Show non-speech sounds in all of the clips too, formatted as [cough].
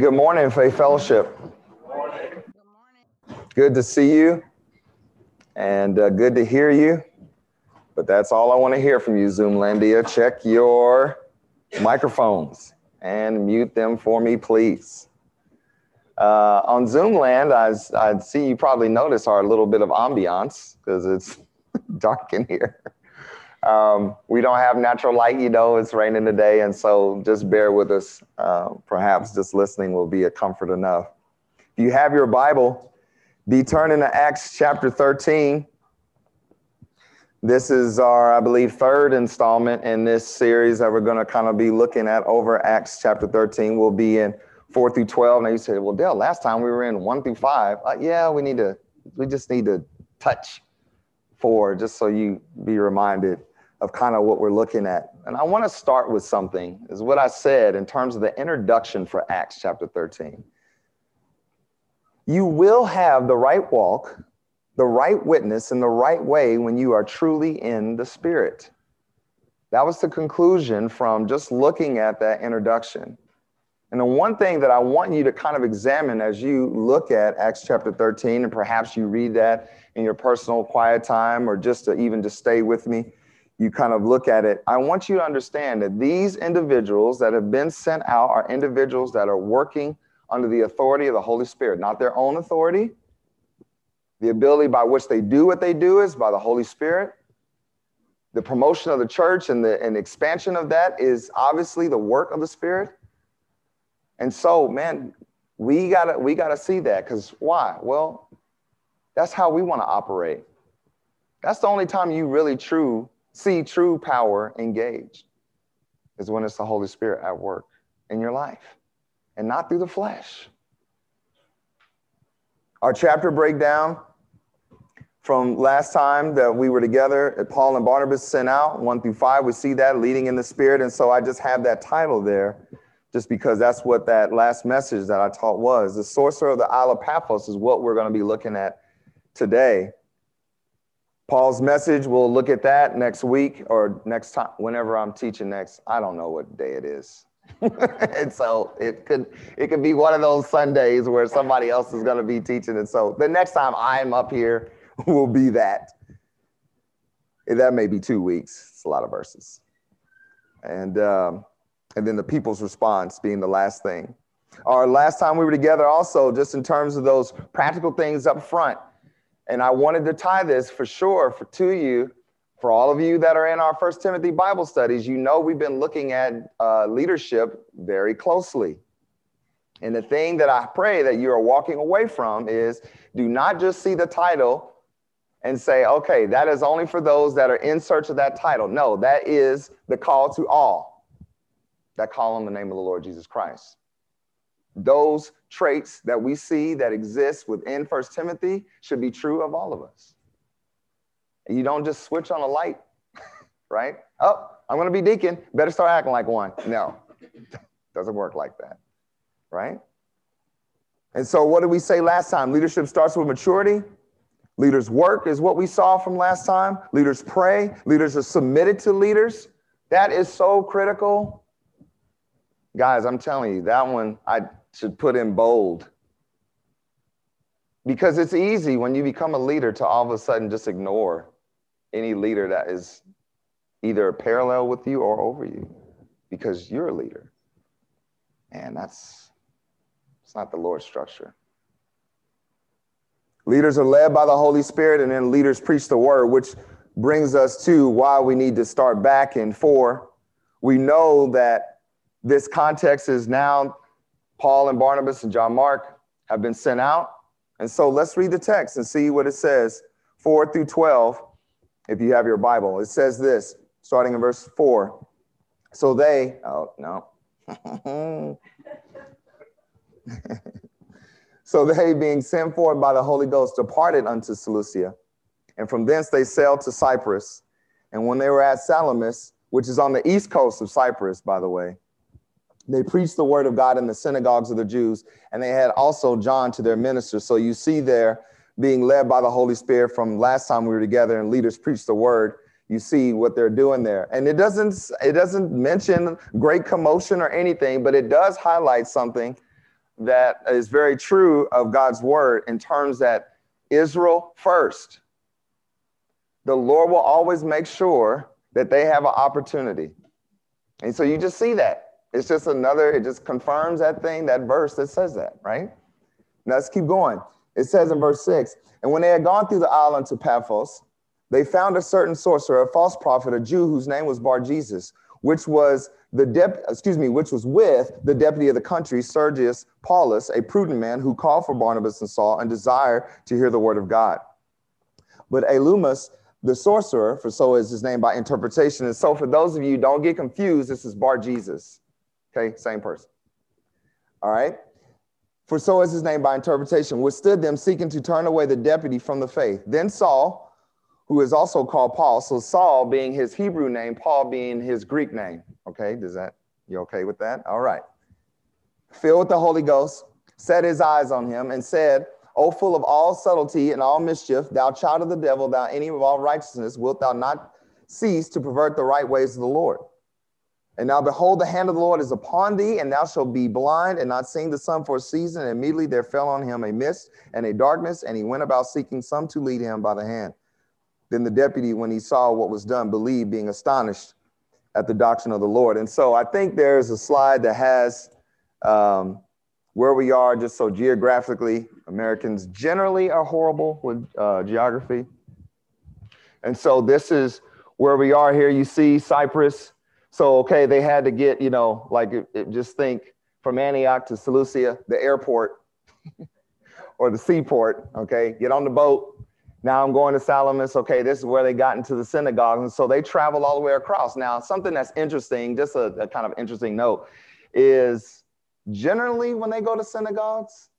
Good morning, Faith Fellowship. Good morning. Good to see you and uh, good to hear you. But that's all I want to hear from you, Zoomlandia. Check your microphones and mute them for me, please. Uh, on Zoomland, I, I see you probably notice our little bit of ambiance because it's [laughs] dark in here. Um, we don't have natural light, you know, it's raining today, and so just bear with us. Uh, perhaps just listening will be a comfort enough. If you have your Bible, be turning to Acts chapter 13. This is our, I believe, third installment in this series that we're going to kind of be looking at over Acts chapter 13. We'll be in 4 through 12. Now you say, well, Dale, last time we were in 1 through 5. Uh, yeah, we need to, we just need to touch 4 just so you be reminded of kind of what we're looking at. And I want to start with something, is what I said in terms of the introduction for Acts chapter 13. You will have the right walk, the right witness, in the right way when you are truly in the Spirit. That was the conclusion from just looking at that introduction. And the one thing that I want you to kind of examine as you look at Acts chapter 13, and perhaps you read that in your personal quiet time or just to even just stay with me, you kind of look at it, I want you to understand that these individuals that have been sent out are individuals that are working under the authority of the Holy Spirit, not their own authority. The ability by which they do what they do is by the Holy Spirit. The promotion of the church and the and expansion of that is obviously the work of the Spirit. And so, man, we gotta we gotta see that because why? Well, that's how we want to operate. That's the only time you really true see true power engaged is when it's the Holy Spirit at work in your life and not through the flesh. Our chapter breakdown from last time that we were together, Paul and Barnabas sent out one through five. We see that leading in the Spirit. And so I just have that title there just because that's what that last message that I taught was. The sorcerer of the Isle of Paphos is what we're going to be looking at today. Paul's message, we'll look at that next week or next time, whenever I'm teaching next. I don't know what day it is. [laughs] and so it could it could be one of those Sundays where somebody else is going to be teaching. And so the next time I'm up here [laughs] will be that. And that may be two weeks. It's a lot of verses. And um, and then the people's response being the last thing. Our last time we were together, also just in terms of those practical things up front and I wanted to tie this for sure for to you, for all of you that are in our First Timothy Bible studies. You know we've been looking at uh, leadership very closely. And the thing that I pray that you are walking away from is do not just see the title and say, okay, that is only for those that are in search of that title. No, that is the call to all that call on the name of the Lord Jesus Christ those traits that we see that exist within First Timothy should be true of all of us. You don't just switch on a light, [laughs] right? Oh, I'm going to be deacon. Better start acting like one. No, [laughs] doesn't work like that, right? And so, what did we say last time? Leadership starts with maturity. Leaders work is what we saw from last time. Leaders pray. Leaders are submitted to leaders. That is so critical. Guys, I'm telling you, that one, I should put in bold. Because it's easy when you become a leader to all of a sudden just ignore any leader that is either parallel with you or over you because you're a leader. And that's it's not the Lord's structure. Leaders are led by the Holy Spirit, and then leaders preach the word, which brings us to why we need to start back in four. We know that this context is now Paul and Barnabas and John Mark have been sent out. And so let's read the text and see what it says 4 through 12, if you have your Bible. It says this, starting in verse 4. So they, oh, no. [laughs] so they, being sent forth by the Holy Ghost, departed unto Seleucia. And from thence they sailed to Cyprus. And when they were at Salamis, which is on the east coast of Cyprus, by the way, they preached the word of God in the synagogues of the Jews, and they had also John to their minister. So you see there being led by the Holy Spirit from last time we were together and leaders preached the word. You see what they're doing there. And it doesn't it doesn't mention great commotion or anything, but it does highlight something that is very true of God's word in terms that Israel first. The Lord will always make sure that they have an opportunity. And so you just see that. It's just another, it just confirms that thing, that verse that says that, right? Now let's keep going. It says in verse six, and when they had gone through the island to Paphos, they found a certain sorcerer, a false prophet, a Jew whose name was Bar Jesus, which was the dep- excuse me, which was with the deputy of the country, Sergius Paulus, a prudent man who called for Barnabas and Saul and desired to hear the word of God. But Elymas, the sorcerer, for so is his name by interpretation. And so for those of you, don't get confused, this is Bar Jesus. Okay, same person. All right. For so is his name by interpretation, withstood them, seeking to turn away the deputy from the faith. Then Saul, who is also called Paul. So Saul being his Hebrew name, Paul being his Greek name. Okay, does that, you okay with that? All right. Filled with the Holy Ghost, set his eyes on him and said, O full of all subtlety and all mischief, thou child of the devil, thou enemy of all righteousness, wilt thou not cease to pervert the right ways of the Lord? And now behold, the hand of the Lord is upon thee, and thou shalt be blind and not seeing the sun for a season. And immediately there fell on him a mist and a darkness, and he went about seeking some to lead him by the hand. Then the deputy, when he saw what was done, believed, being astonished at the doctrine of the Lord. And so I think there's a slide that has um, where we are, just so geographically, Americans generally are horrible with uh, geography. And so this is where we are here. You see Cyprus. So, okay, they had to get, you know, like it, it, just think from Antioch to Seleucia, the airport [laughs] or the seaport, okay, get on the boat, now I'm going to Salamis. Okay, this is where they got into the synagogue. And so they travel all the way across. Now, something that's interesting, just a, a kind of interesting note, is generally when they go to synagogues,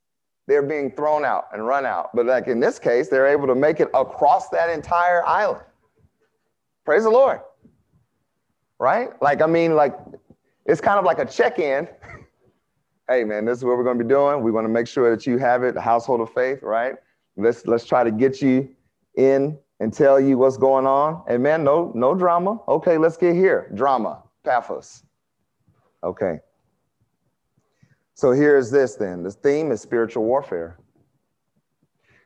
they're being thrown out and run out. But like in this case, they're able to make it across that entire island. Praise the Lord. Right? Like, I mean, like, it's kind of like a check in. [laughs] hey, man, this is what we're going to be doing. We want to make sure that you have it, the household of faith, right? Let's let's try to get you in and tell you what's going on. And man, no no drama. Okay, let's get here. Drama, Paphos. Okay. So here's this then. The theme is spiritual warfare.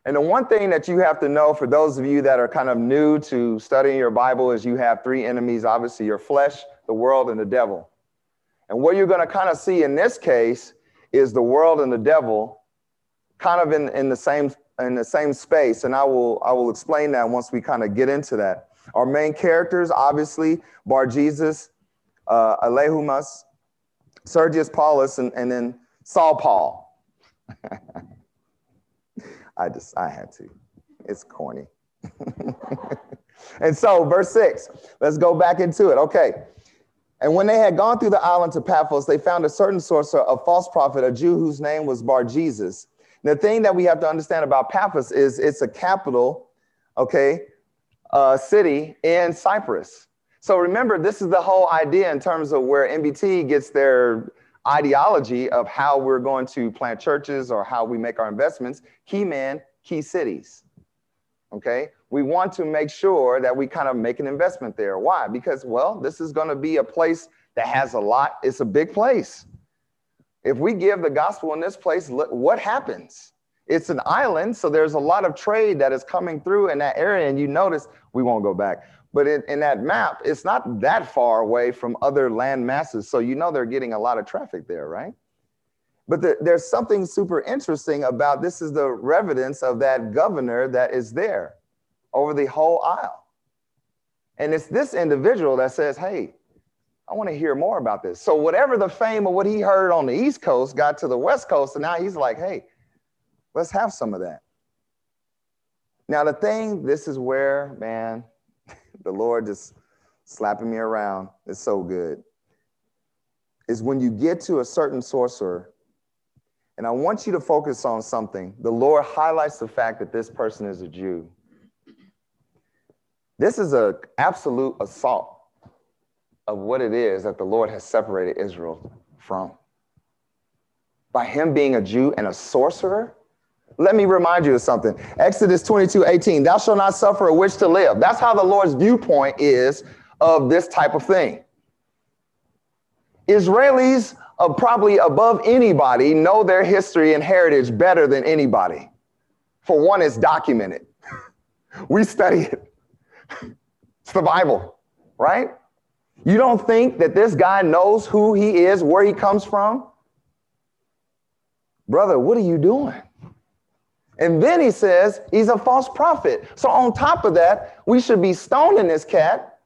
And the one thing that you have to know for those of you that are kind of new to studying your Bible is you have three enemies obviously, your flesh, the world, and the devil. And what you're going to kind of see in this case is the world and the devil kind of in, in the same in the same space, and I will I will explain that once we kind of get into that. Our main characters, obviously, Bar Jesus, uh, Alehumas, Sergius Paulus, and, and then Saul Paul. [laughs] I just I had to. It's corny. [laughs] and so, verse six. Let's go back into it. Okay. And when they had gone through the island to Paphos, they found a certain sorcerer, a false prophet, a Jew whose name was Bar Jesus the thing that we have to understand about Paphos is it's a capital, okay, uh, city in Cyprus. So remember, this is the whole idea in terms of where NBT gets their ideology of how we're going to plant churches or how we make our investments. Key man, key cities. Okay, we want to make sure that we kind of make an investment there. Why? Because, well, this is going to be a place that has a lot, it's a big place. If we give the gospel in this place, what happens? It's an island, so there's a lot of trade that is coming through in that area. And you notice, we won't go back, but in, in that map, it's not that far away from other land masses. So you know they're getting a lot of traffic there, right? But the, there's something super interesting about this is the residence of that governor that is there over the whole isle. And it's this individual that says, hey, I want to hear more about this. So whatever the fame of what he heard on the East Coast got to the West Coast, and now he's like, hey, let's have some of that. Now the thing, this is where, man, [laughs] the Lord just slapping me around. It's so good. Is when you get to a certain sorcerer, and I want you to focus on something. The Lord highlights the fact that this person is a Jew. This is an absolute assault of what it is that the Lord has separated Israel from. By him being a Jew and a sorcerer, let me remind you of something. Exodus 22 18, thou shalt not suffer a witch to live. That's how the Lord's viewpoint is of this type of thing. Israelis uh, probably above anybody, know their history and heritage better than anybody. For one, it's documented. [laughs] we study it. [laughs] It's the Bible, right? You don't think that this guy knows who he is, where he comes from? Brother, what are you doing? And then he says he's a false prophet. So, on top of that, we should be stoning this cat.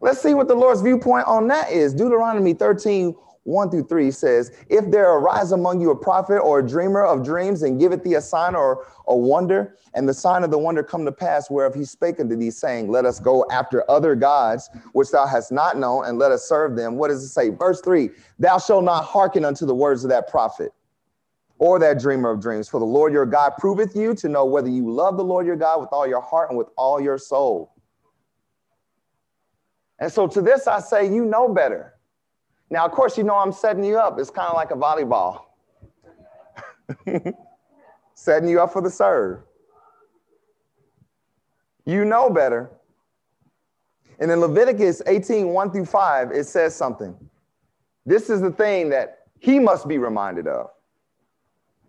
Let's see what the Lord's viewpoint on that is. Deuteronomy 13, 1 through 3 says, If there arise among you a prophet or a dreamer of dreams, and giveth thee a sign or a wonder, and the sign of the wonder come to pass, whereof he spake unto thee, saying, Let us go after other gods, which thou hast not known, and let us serve them. What does it say? Verse 3 Thou shalt not hearken unto the words of that prophet or that dreamer of dreams. For the Lord your God proveth you to know whether you love the Lord your God with all your heart and with all your soul. And so to this I say, you know better. Now, of course, you know I'm setting you up. It's kind of like a volleyball. [laughs] setting you up for the serve. You know better. And in Leviticus 18, 1 through 5, it says something. This is the thing that he must be reminded of.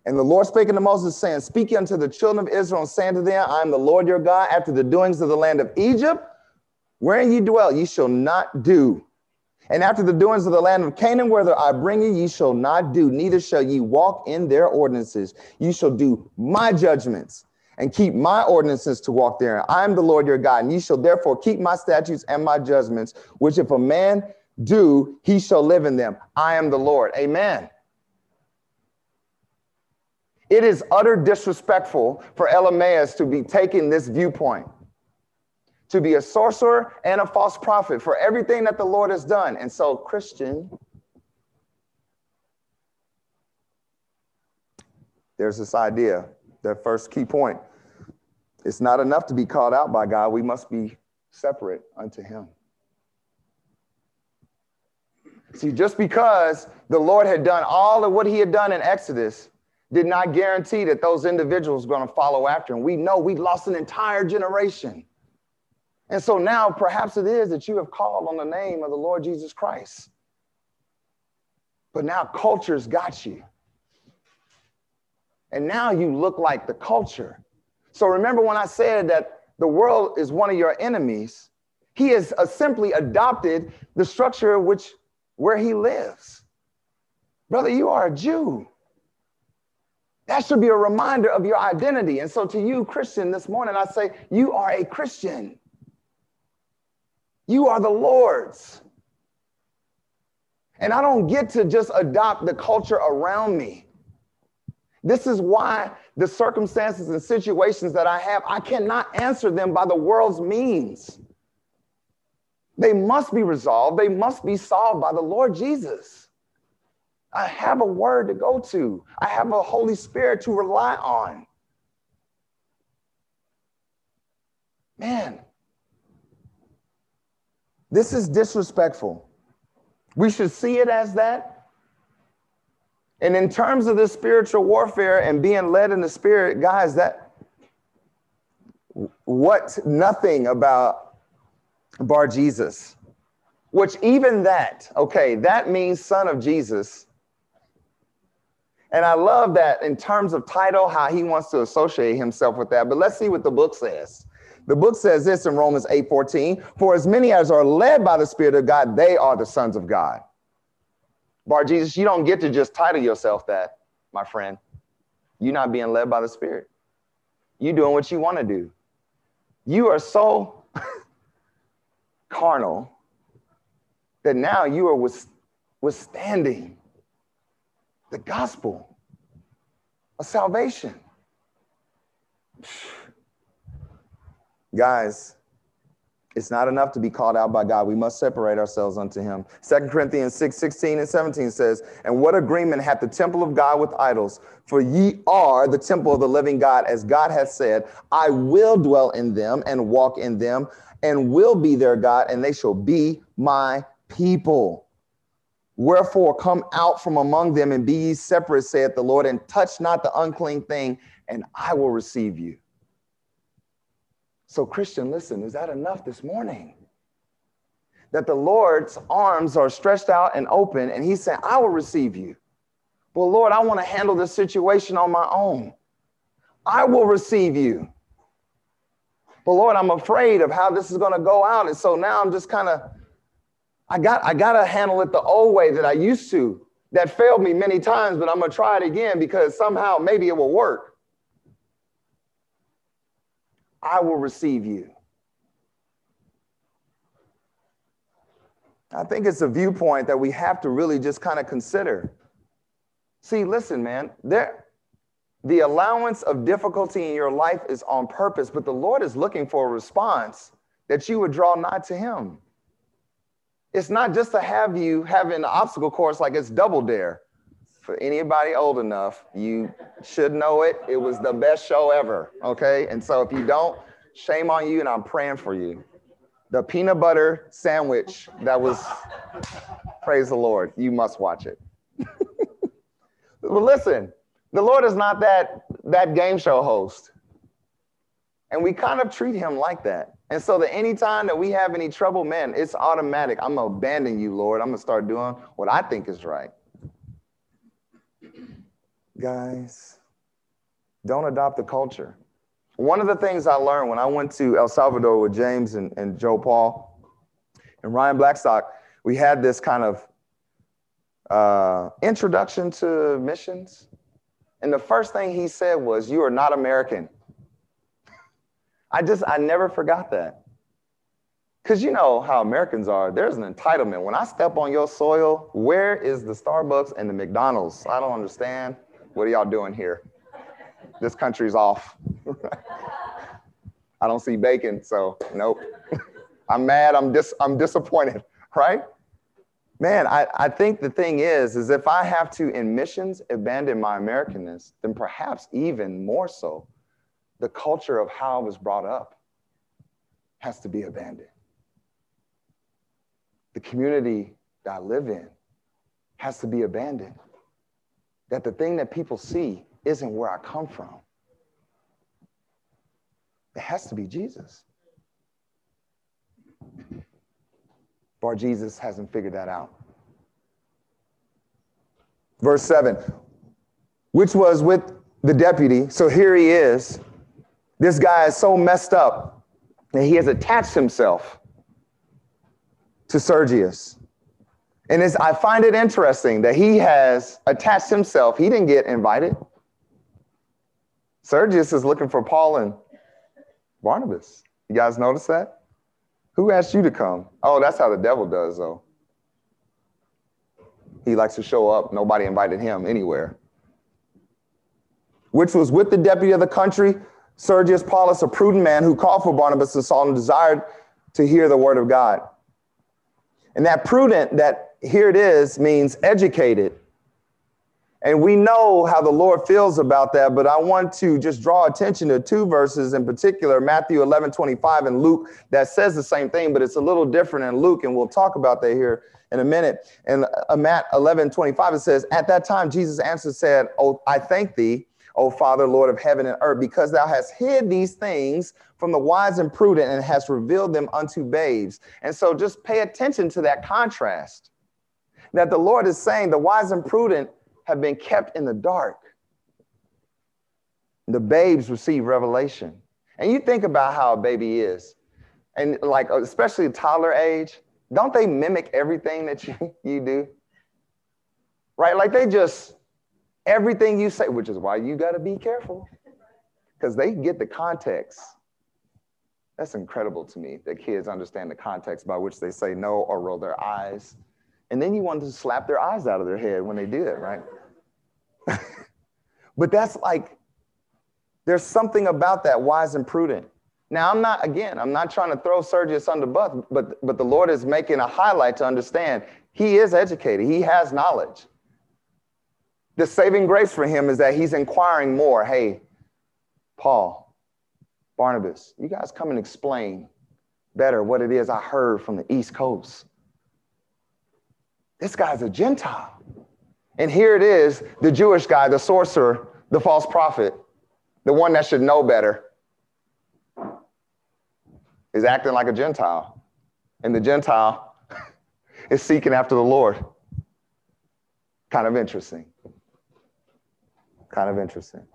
And the Lord spake unto Moses, saying, Speak unto the children of Israel, and saying to them, I am the Lord your God, after the doings of the land of Egypt, wherein ye dwell, ye shall not do. And after the doings of the land of Canaan, whither I bring you, ye shall not do, neither shall ye walk in their ordinances. Ye shall do my judgments and keep my ordinances to walk therein. I am the Lord your God, and ye shall therefore keep my statutes and my judgments, which if a man do, he shall live in them. I am the Lord. Amen. It is utter disrespectful for Elymas to be taking this viewpoint to be a sorcerer and a false prophet for everything that the Lord has done. And so, Christian, there's this idea, that first key point. It's not enough to be called out by God, we must be separate unto Him. See, just because the Lord had done all of what He had done in Exodus did not guarantee that those individuals were going to follow after Him. We know we lost an entire generation. And so now perhaps it is that you have called on the name of the Lord Jesus Christ. But now culture's got you. And now you look like the culture. So remember when I said that the world is one of your enemies, he has uh, simply adopted the structure which where he lives. Brother, you are a Jew. That should be a reminder of your identity. And so to you, Christian, this morning, I say, you are a Christian. You are the Lord's. And I don't get to just adopt the culture around me. This is why the circumstances and situations that I have, I cannot answer them by the world's means. They must be resolved, they must be solved by the Lord Jesus. I have a word to go to, I have a Holy Spirit to rely on. Man, this is disrespectful. We should see it as that. And in terms of the spiritual warfare and being led in the spirit, guys, that what nothing about Bar Jesus, which even that, okay, that means son of Jesus. And I love that in terms of title, how he wants to associate himself with that. But let's see what the book says. The book says this in Romans 8 14 For as many as are led by the Spirit of God, they are the sons of God. Bar Jesus, you don't get to just title yourself that, my friend. You're not being led by the Spirit. You're doing what you want to do. You are so [laughs] carnal that now you are withstanding the gospel of salvation. Guys, it's not enough to be called out by God. We must separate ourselves unto him. Second Corinthians 6, 16 and 17 says, And what agreement hath the temple of God with idols? For ye are the temple of the living God, as God hath said, I will dwell in them and walk in them, and will be their God, and they shall be my people. Wherefore come out from among them and be ye separate, saith the Lord, and touch not the unclean thing, and I will receive you. So, Christian, listen, is that enough this morning? that the Lord's arms are stretched out and open, and He's saying, I will receive you. Well, Lord, I want to handle this situation on my own. I will receive you. But Lord, I'm afraid of how this is going to go out. And so now I'm just kind of, I got, I got to handle it the old way that I used to. That failed me many times, but I'm going to try it again because somehow maybe it will work. I will receive you. I think it's a viewpoint that we have to really just kind of consider. See, listen, man, there, the allowance of difficulty in your life is on purpose, but the Lord is looking for a response that you would draw nigh to Him. It's not just to have you having an obstacle course like it's double dare. For anybody old enough, you should know it. It was the best show ever. Okay. And so if you don't, shame on you, and I'm praying for you. The peanut butter sandwich that was, praise the Lord, you must watch it. [laughs] Well, listen, the Lord is not that, that game show host. And we kind of treat him like that. And so that anytime that we have any trouble, man, it's automatic. I'm gonna abandon you, Lord. I'm gonna start doing what I think is right. Guys, don't adopt the culture. One of the things I learned when I went to El Salvador with James and, and Joe Paul and Ryan Blackstock, we had this kind of uh, introduction to missions. And the first thing he said was, You are not American. I just, I never forgot that. Because you know how Americans are, there's an entitlement. When I step on your soil, where is the Starbucks and the McDonald's? I don't understand. What are y'all doing here? This country's off. [laughs] I don't see bacon, so nope. [laughs] I'm mad, I'm, dis- I'm disappointed, [laughs] right? Man, I, I think the thing is, is if I have to in missions abandon my Americanness, then perhaps even more so, the culture of how I was brought up has to be abandoned. The community that I live in has to be abandoned. That the thing that people see isn't where I come from. It has to be Jesus. Bar Jesus hasn't figured that out. Verse 7, which was with the deputy. So here he is. This guy is so messed up that he has attached himself to Sergius. And I find it interesting that he has attached himself. He didn't get invited. Sergius is looking for Paul and Barnabas. You guys notice that? Who asked you to come? Oh, that's how the devil does, though. He likes to show up. Nobody invited him anywhere. Which was with the deputy of the country, Sergius Paulus, a prudent man who called for Barnabas and Saul and desired to hear the word of God. And that prudent, that here it is, means educated. And we know how the Lord feels about that, but I want to just draw attention to two verses in particular, Matthew 11, 25 and Luke, that says the same thing, but it's a little different in Luke, and we'll talk about that here in a minute. And uh, Matt 11, 25, it says, At that time, Jesus answered, said, Oh, I thank thee, O Father, Lord of heaven and earth, because thou hast hid these things from the wise and prudent and hast revealed them unto babes. And so just pay attention to that contrast that the Lord is saying the wise and prudent have been kept in the dark. The babes receive revelation. And you think about how a baby is, and like, especially a toddler age, don't they mimic everything that you, [laughs] you do? Right? Like they just, everything you say, which is why you got to be careful because they get the context. That's incredible to me that kids understand the context by which they say no or roll their eyes. And then you want to slap their eyes out of their head when they do it, right? [laughs] but that's like, there's something about that wise and prudent. Now, I'm not, again, I'm not trying to throw Sergius under the bus, but, but the Lord is making a highlight to understand he is educated, he has knowledge. The saving grace for him is that he's inquiring more. Hey, Paul, Barnabas, you guys come and explain better what it is I heard from the East Coast. This guy's a Gentile. And here it is the Jewish guy, the sorcerer, the false prophet, the one that should know better, is acting like a Gentile. And the Gentile [laughs] is seeking after the Lord. Kind of interesting. Kind of interesting.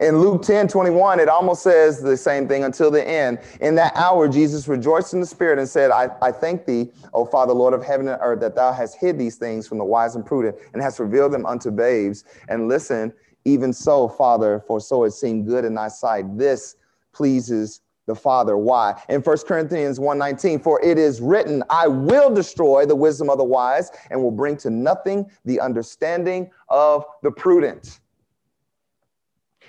In Luke 10 21, it almost says the same thing until the end. In that hour, Jesus rejoiced in the Spirit and said, I, I thank thee, O Father, Lord of heaven and earth, that thou hast hid these things from the wise and prudent and hast revealed them unto babes. And listen, even so, Father, for so it seemed good in thy sight. This pleases the Father. Why? In 1 Corinthians 1:19, for it is written, I will destroy the wisdom of the wise and will bring to nothing the understanding of the prudent.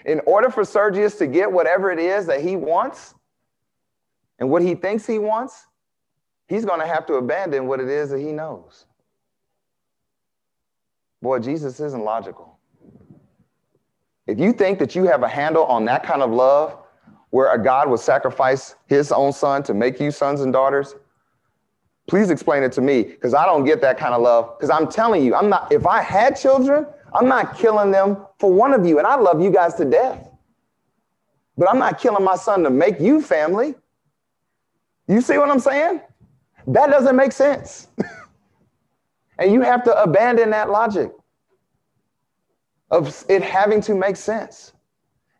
In order for Sergius to get whatever it is that he wants and what he thinks he wants, he's going to have to abandon what it is that he knows. Boy, Jesus isn't logical. If you think that you have a handle on that kind of love, where a God would sacrifice his own son to make you sons and daughters, please explain it to me because I don't get that kind of love. Because I'm telling you, I'm not, if I had children, I'm not killing them for one of you. And I love you guys to death. But I'm not killing my son to make you family. You see what I'm saying? That doesn't make sense. [laughs] and you have to abandon that logic of it having to make sense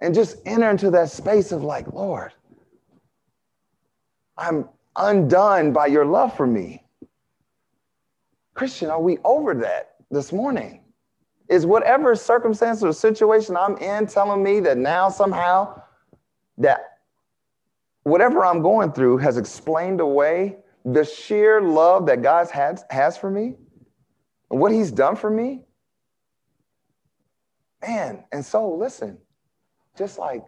and just enter into that space of like, Lord, I'm undone by your love for me. Christian, are we over that this morning? Is whatever circumstance or situation I'm in telling me that now somehow that whatever I'm going through has explained away the sheer love that God has, has for me and what he's done for me? Man, and so listen, just like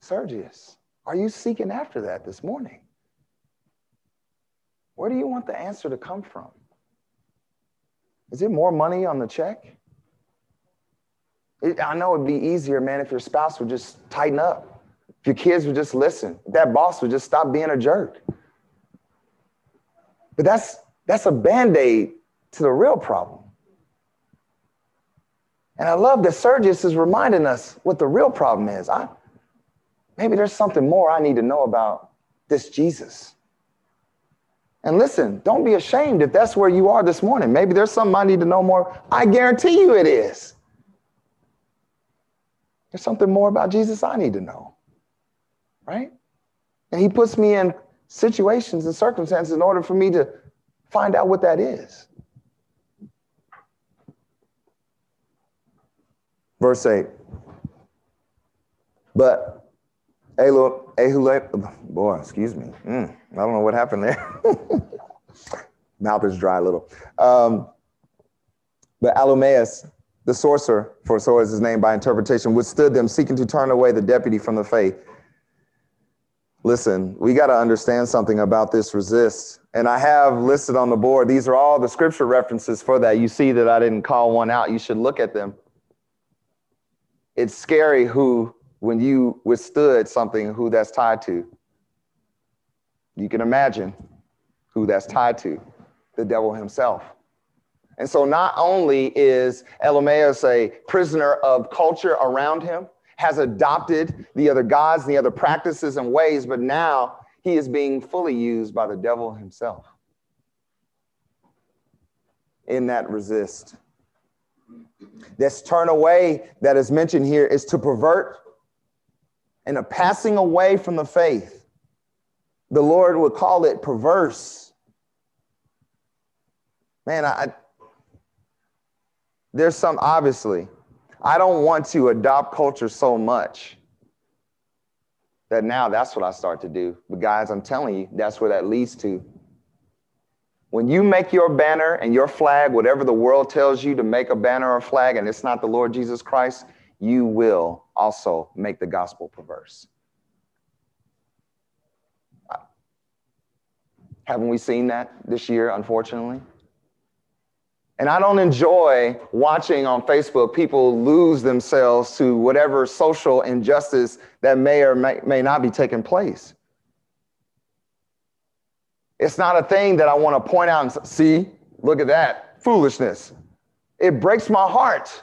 Sergius, are you seeking after that this morning? Where do you want the answer to come from? Is it more money on the check? It, I know it'd be easier, man, if your spouse would just tighten up, if your kids would just listen, if that boss would just stop being a jerk. But that's that's a band-aid to the real problem. And I love that Sergius is reminding us what the real problem is. I, maybe there's something more I need to know about this Jesus. And listen, don't be ashamed if that's where you are this morning. Maybe there's something I need to know more. I guarantee you it is. There's something more about Jesus I need to know, right? And he puts me in situations and circumstances in order for me to find out what that is. Verse 8. But Ahulep, boy, excuse me. Mm, I don't know what happened there. [laughs] Mouth is dry a little. Um, but Alumaeus the sorcerer, for so is his name by interpretation, withstood them, seeking to turn away the deputy from the faith. Listen, we got to understand something about this resist. And I have listed on the board, these are all the scripture references for that. You see that I didn't call one out. You should look at them. It's scary who, when you withstood something, who that's tied to. You can imagine who that's tied to the devil himself. And so not only is Elymaeus a prisoner of culture around him, has adopted the other gods, and the other practices and ways, but now he is being fully used by the devil himself. In that resist. This turn away that is mentioned here is to pervert and a passing away from the faith. The Lord would call it perverse. Man, I, there's some, obviously, I don't want to adopt culture so much that now that's what I start to do. But guys, I'm telling you, that's where that leads to. When you make your banner and your flag, whatever the world tells you to make a banner or flag, and it's not the Lord Jesus Christ, you will also make the gospel perverse. Haven't we seen that this year, unfortunately? And I don't enjoy watching on Facebook people lose themselves to whatever social injustice that may or may, may not be taking place. It's not a thing that I want to point out and see, look at that foolishness. It breaks my heart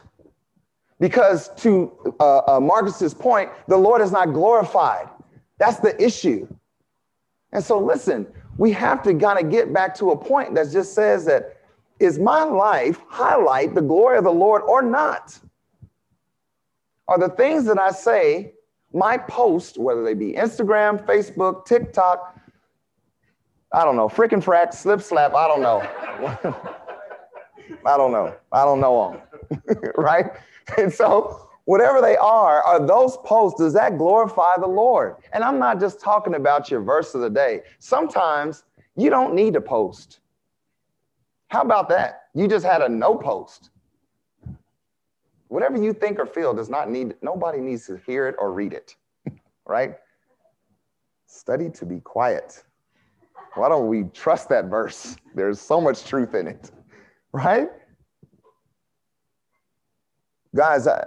because, to uh, uh, Marcus's point, the Lord is not glorified. That's the issue. And so, listen, we have to kind of get back to a point that just says that is my life highlight the glory of the Lord or not? Are the things that I say, my post, whether they be Instagram, Facebook, TikTok, I don't know, frickin' frack, slip slap, I don't know. [laughs] I don't know. I don't know them. [laughs] right? And so, whatever they are, are those posts, does that glorify the Lord? And I'm not just talking about your verse of the day. Sometimes you don't need to post. How about that? You just had a no post. Whatever you think or feel does not need, nobody needs to hear it or read it, [laughs] right? Study to be quiet. Why don't we trust that verse? There's so much truth in it, [laughs] right? Guys, I,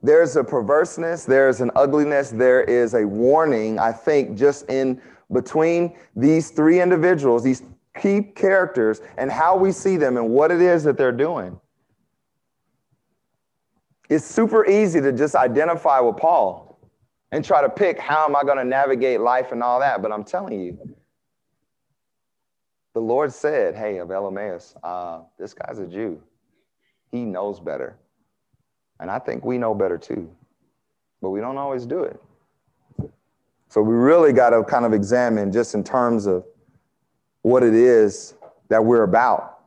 there's a perverseness, there's an ugliness, there is a warning, I think, just in between these three individuals, these key characters, and how we see them and what it is that they're doing. It's super easy to just identify with Paul and try to pick how am I going to navigate life and all that. But I'm telling you, the Lord said, Hey, of Elemaeus, uh, this guy's a Jew. He knows better. And I think we know better too, but we don't always do it. So we really got to kind of examine just in terms of what it is that we're about.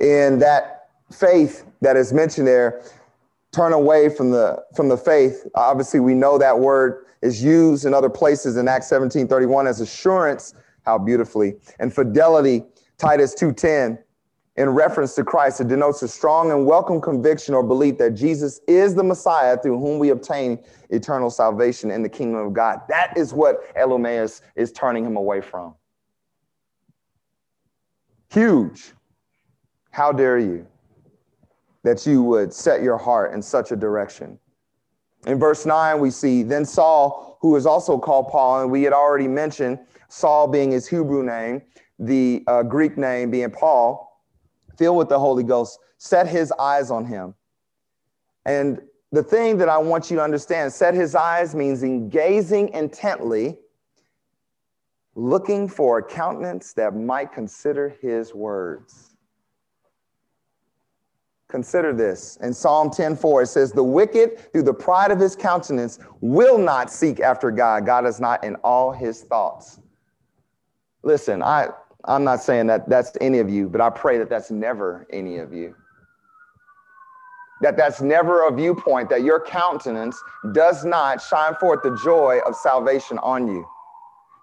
And that faith that is mentioned there, turn away from the from the faith. Obviously, we know that word is used in other places in Acts 17, 31 as assurance, how beautifully, and fidelity, Titus 2:10 in reference to Christ, it denotes a strong and welcome conviction or belief that Jesus is the Messiah through whom we obtain eternal salvation in the kingdom of God. That is what Elemaeus is turning him away from. Huge. How dare you that you would set your heart in such a direction? In verse 9, we see then Saul, who is also called Paul, and we had already mentioned Saul being his Hebrew name, the uh, Greek name being Paul filled with the Holy Ghost, set his eyes on him. And the thing that I want you to understand set his eyes means in gazing intently, looking for a countenance that might consider his words. Consider this. In Psalm 10:4, it says, The wicked, through the pride of his countenance, will not seek after God. God is not in all his thoughts. Listen, I I'm not saying that that's any of you, but I pray that that's never any of you. That that's never a viewpoint, that your countenance does not shine forth the joy of salvation on you.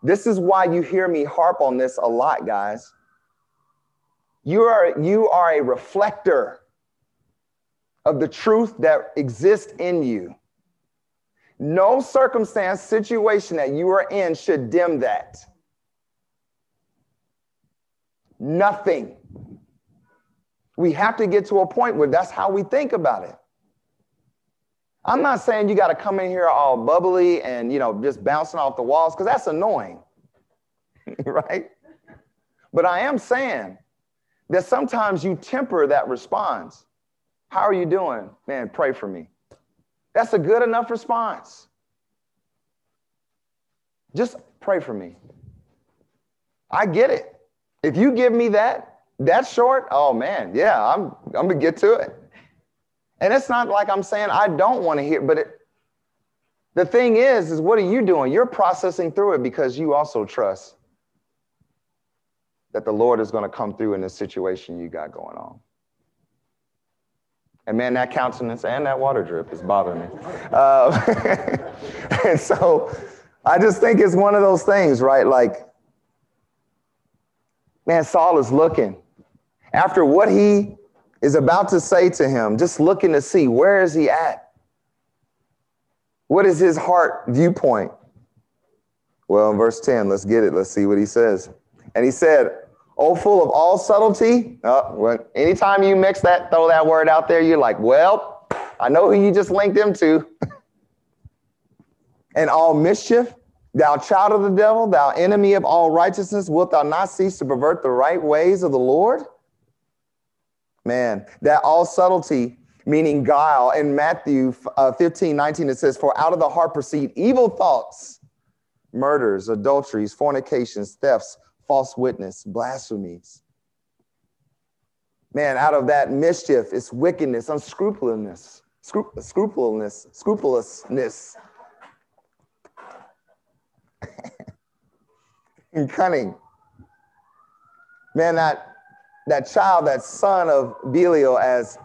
This is why you hear me harp on this a lot, guys. You are, you are a reflector of the truth that exists in you. No circumstance, situation that you are in should dim that. Nothing. We have to get to a point where that's how we think about it. I'm not saying you got to come in here all bubbly and, you know, just bouncing off the walls because that's annoying. [laughs] right? But I am saying that sometimes you temper that response. How are you doing? Man, pray for me. That's a good enough response. Just pray for me. I get it. If you give me that, that short, oh man, yeah, I'm, I'm gonna get to it. And it's not like I'm saying I don't want to hear, but it, the thing is, is what are you doing? You're processing through it because you also trust that the Lord is going to come through in the situation you got going on. And man, that countenance and that water drip is bothering me. Uh, [laughs] and so I just think it's one of those things, right? Like, Man, Saul is looking. After what he is about to say to him, just looking to see where is he at? What is his heart viewpoint? Well, in verse 10, let's get it. Let's see what he says. And he said, Oh, full of all subtlety. Oh, when, anytime you mix that, throw that word out there, you're like, well, I know who you just linked him to. [laughs] and all mischief Thou child of the devil, thou enemy of all righteousness, wilt thou not cease to pervert the right ways of the Lord? Man, that all subtlety, meaning guile, in Matthew uh, 15, 19, it says, For out of the heart proceed evil thoughts, murders, adulteries, fornications, thefts, false witness, blasphemies. Man, out of that mischief, it's wickedness, unscrupulousness, scrupulousness, scrupulousness, [laughs] and cunning. Man, that, that child, that son of Belial, as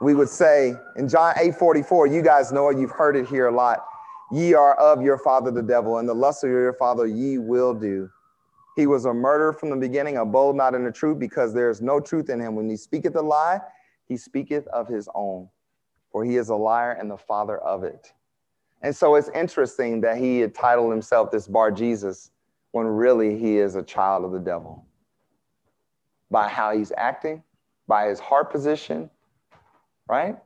we would say in John 8 44, you guys know it, you've heard it here a lot. Ye are of your father the devil, and the lust of your father ye will do. He was a murderer from the beginning, a bold not in the truth, because there is no truth in him. When he speaketh a lie, he speaketh of his own, for he is a liar and the father of it. And so it's interesting that he had titled himself this Bar Jesus when really he is a child of the devil. By how he's acting, by his heart position, right?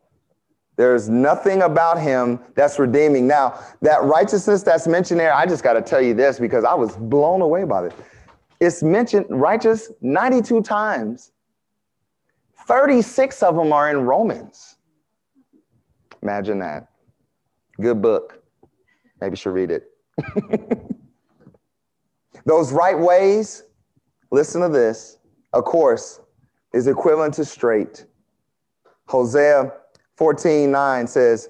There's nothing about him that's redeeming. Now, that righteousness that's mentioned there, I just got to tell you this because I was blown away by this. It's mentioned righteous 92 times. 36 of them are in Romans. Imagine that. Good book. Maybe should read it. [laughs] Those right ways, listen to this, of course, is equivalent to straight. Hosea 14 9 says,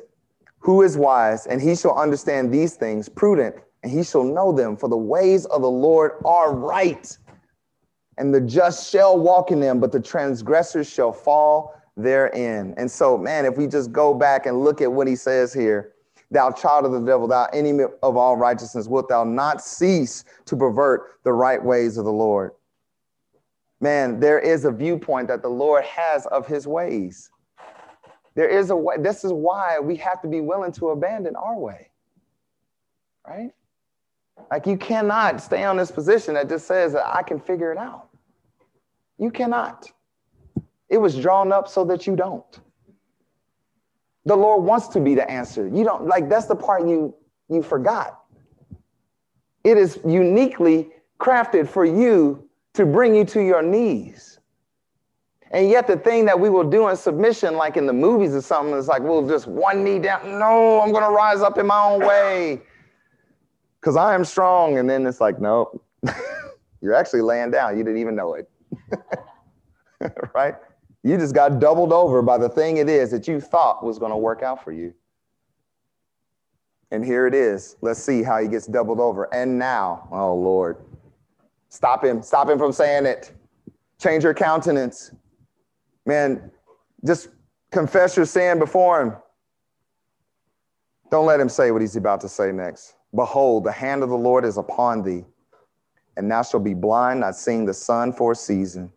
Who is wise? And he shall understand these things, prudent and he shall know them, for the ways of the Lord are right, and the just shall walk in them, but the transgressors shall fall therein. And so, man, if we just go back and look at what he says here, thou child of the devil, thou enemy of all righteousness, wilt thou not cease to pervert the right ways of the Lord? Man, there is a viewpoint that the Lord has of his ways. There is a way. This is why we have to be willing to abandon our way, right? Like you cannot stay on this position that just says that I can figure it out. You cannot. It was drawn up so that you don't. The Lord wants to be the answer. You don't like that's the part you you forgot. It is uniquely crafted for you to bring you to your knees. And yet, the thing that we will do in submission, like in the movies or something, is like we'll just one knee down. No, I'm going to rise up in my own way [laughs] because I am strong. And then it's like, nope, [laughs] you're actually laying down. You didn't even know it. [laughs] right? You just got doubled over by the thing it is that you thought was going to work out for you. And here it is. Let's see how he gets doubled over. And now, oh Lord, stop him. Stop him from saying it. Change your countenance. Man, just confess your sin before him. Don't let him say what he's about to say next. Behold, the hand of the Lord is upon thee, and thou shalt be blind, not seeing the sun for a season.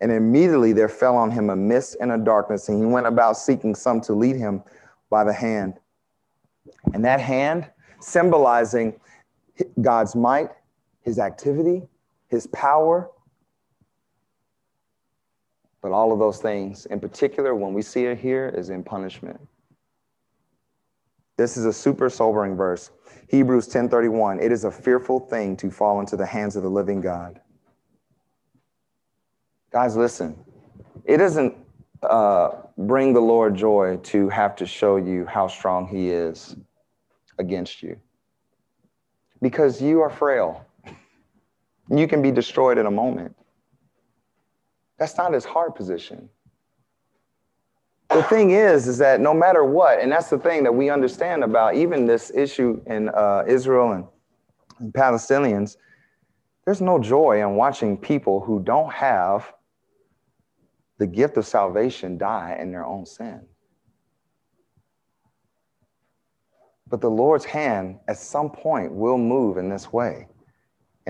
And immediately there fell on him a mist and a darkness, and he went about seeking some to lead him by the hand. And that hand symbolizing God's might, his activity, his power. But all of those things, in particular, when we see it here, is in punishment. This is a super sobering verse. Hebrews 10:31, it is a fearful thing to fall into the hands of the living God. Guys, listen. It doesn't uh, bring the Lord joy to have to show you how strong He is against you, because you are frail. You can be destroyed in a moment. That's not His heart position. The thing is, is that no matter what, and that's the thing that we understand about even this issue in uh, Israel and, and Palestinians, there's no joy in watching people who don't have the gift of salvation die in their own sin. But the Lord's hand at some point will move in this way,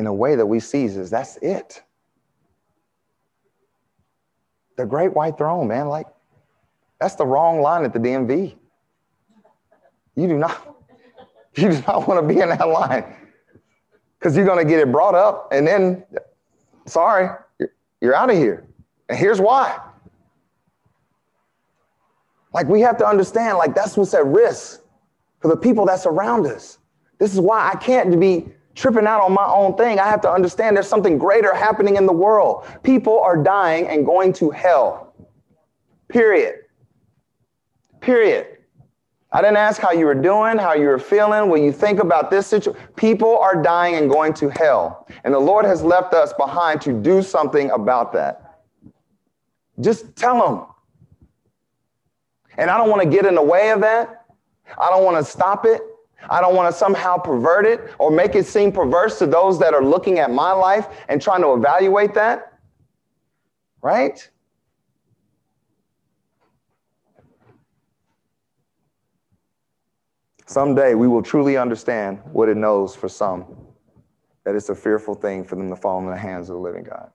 in a way that we see is that's it. The great white throne, man, like that's the wrong line at the DMV. You do not, [laughs] you do not want to be in that line because you're going to get it brought up and then, sorry, you're, you're out of here. And here's why. Like we have to understand, like that's what's at risk for the people that's around us. This is why I can't be tripping out on my own thing. I have to understand there's something greater happening in the world. People are dying and going to hell. Period. Period. I didn't ask how you were doing, how you were feeling, what you think about this situation. People are dying and going to hell. And the Lord has left us behind to do something about that. Just tell them. And I don't want to get in the way of that. I don't want to stop it. I don't want to somehow pervert it or make it seem perverse to those that are looking at my life and trying to evaluate that. Right? Someday we will truly understand what it knows for some that it's a fearful thing for them to fall in the hands of the living God.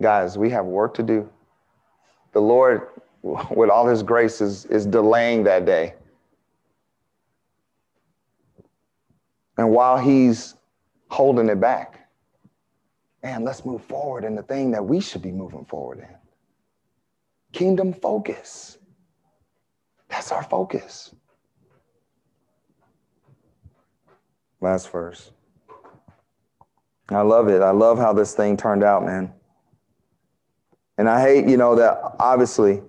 Guys, we have work to do. The Lord, with all his grace, is, is delaying that day. And while he's holding it back, man, let's move forward in the thing that we should be moving forward in. Kingdom focus. That's our focus. Last verse. I love it. I love how this thing turned out, man. And I hate, you know, that obviously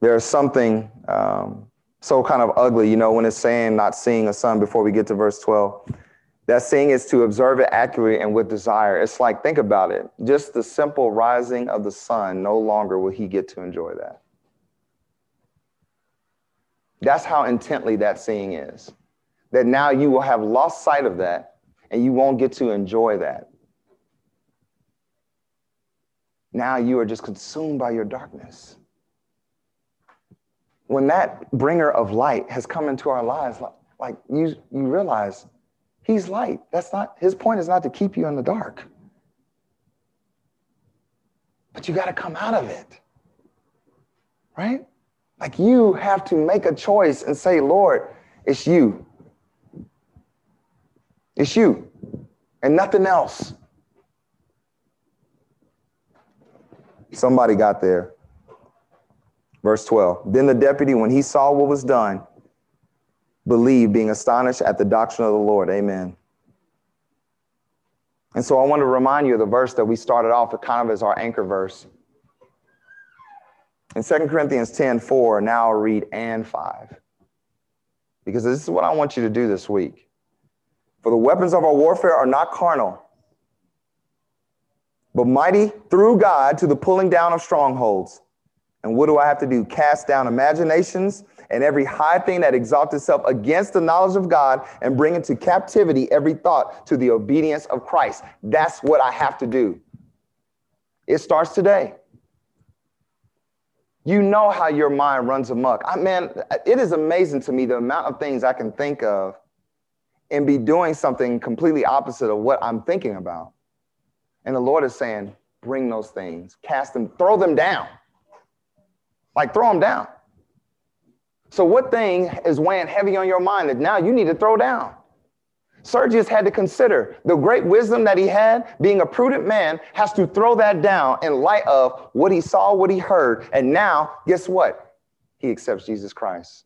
there's something um, so kind of ugly, you know, when it's saying not seeing a sun before we get to verse 12. That seeing is to observe it accurately and with desire. It's like, think about it. Just the simple rising of the sun, no longer will he get to enjoy that. That's how intently that seeing is. That now you will have lost sight of that and you won't get to enjoy that. Now you are just consumed by your darkness. When that bringer of light has come into our lives, like, like you, you realize he's light. That's not his point is not to keep you in the dark. But you got to come out of it. Right? Like you have to make a choice and say, Lord, it's you. It's you and nothing else. Somebody got there. Verse 12. Then the deputy, when he saw what was done, believed, being astonished at the doctrine of the Lord. Amen. And so I want to remind you of the verse that we started off with kind of as our anchor verse. In 2 Corinthians 10 4, now I'll read and 5. Because this is what I want you to do this week. For the weapons of our warfare are not carnal but mighty through God to the pulling down of strongholds. And what do I have to do? Cast down imaginations and every high thing that exalts itself against the knowledge of God and bring into captivity every thought to the obedience of Christ. That's what I have to do. It starts today. You know how your mind runs amok. I man, it is amazing to me the amount of things I can think of and be doing something completely opposite of what I'm thinking about. And the Lord is saying, bring those things, cast them, throw them down. Like throw them down. So, what thing is weighing heavy on your mind that now you need to throw down? Sergius had to consider the great wisdom that he had, being a prudent man, has to throw that down in light of what he saw, what he heard. And now, guess what? He accepts Jesus Christ.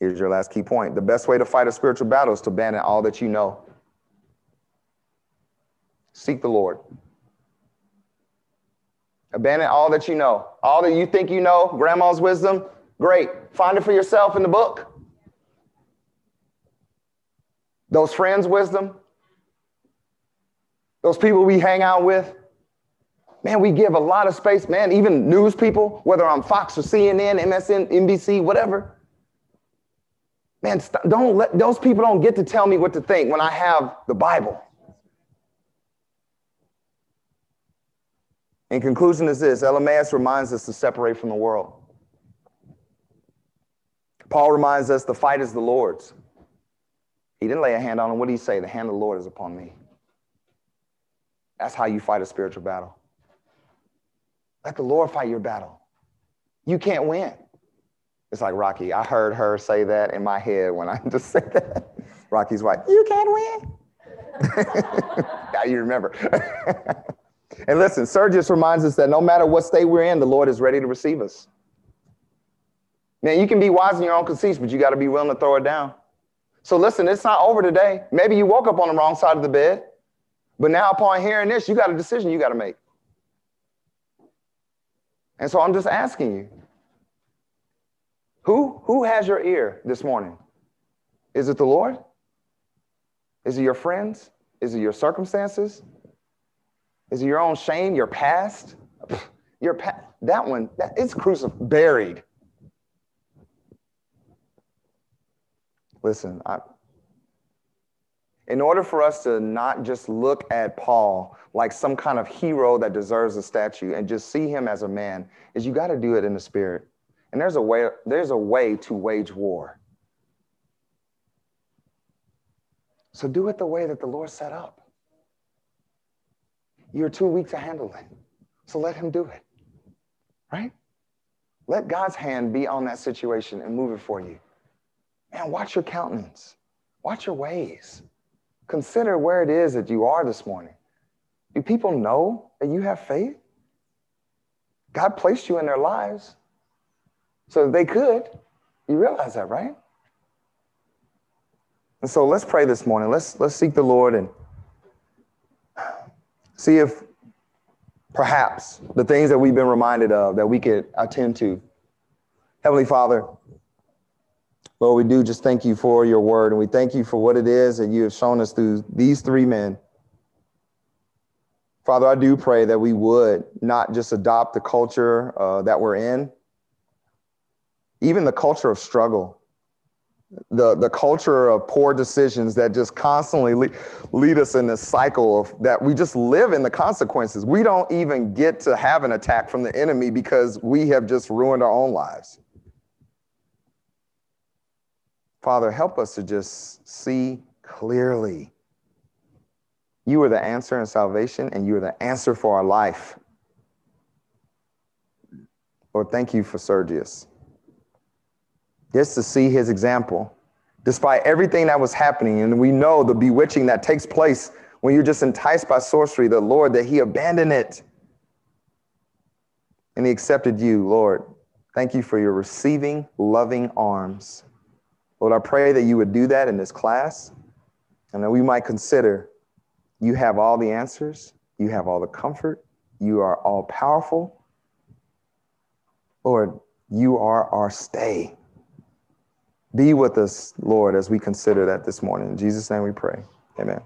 Here's your last key point. The best way to fight a spiritual battle is to abandon all that you know Seek the Lord. Abandon all that you know. All that you think you know, grandma's wisdom, great. Find it for yourself in the book. Those friends' wisdom, those people we hang out with, man, we give a lot of space, man, even news people, whether on Fox or CNN, MSN, NBC, whatever. Man, don't let those people don't get to tell me what to think when I have the Bible. In conclusion is this, Elymas reminds us to separate from the world. Paul reminds us the fight is the Lord's. He didn't lay a hand on him. What did he say? The hand of the Lord is upon me. That's how you fight a spiritual battle. Let the Lord fight your battle. You can't win. It's like Rocky. I heard her say that in my head when I [laughs] just said that. Rocky's like, You can't win. [laughs] now you remember. [laughs] And listen, Sergius reminds us that no matter what state we're in, the Lord is ready to receive us. Man, you can be wise in your own conceits, but you got to be willing to throw it down. So listen, it's not over today. Maybe you woke up on the wrong side of the bed, but now upon hearing this, you got a decision you got to make. And so I'm just asking you, who, who has your ear this morning? Is it the Lord? Is it your friends? Is it your circumstances? Is it your own shame, your past? Your past, that one, that, it's crucified, buried. Listen, I, in order for us to not just look at Paul like some kind of hero that deserves a statue and just see him as a man, is you got to do it in the spirit. And there's a way, there's a way to wage war. So do it the way that the Lord set up. You're too weak to handle it. So let him do it. Right? Let God's hand be on that situation and move it for you. And watch your countenance. Watch your ways. Consider where it is that you are this morning. Do people know that you have faith? God placed you in their lives so they could. You realize that, right? And so let's pray this morning. Let's let's seek the Lord and see if perhaps the things that we've been reminded of that we could attend to. Heavenly Father, Lord, we do just thank you for your word and we thank you for what it is that you have shown us through these three men. Father, I do pray that we would not just adopt the culture uh, that we're in, even the culture of struggle the, the culture of poor decisions that just constantly lead, lead us in this cycle of that we just live in the consequences. We don't even get to have an attack from the enemy because we have just ruined our own lives. Father, help us to just see clearly. You are the answer in salvation, and you are the answer for our life. Lord, thank you for Sergius just to see his example, despite everything that was happening. And we know the bewitching that takes place when you're just enticed by sorcery, the Lord, that he abandoned it and he accepted you, Lord. Thank you for your receiving, loving arms. Lord, I pray that you would do that in this class and that we might consider you have all the answers, you have all the comfort, you are all powerful. Lord, you are our stay. Be with us, Lord, as we consider that this morning. In Jesus' name we pray. Amen.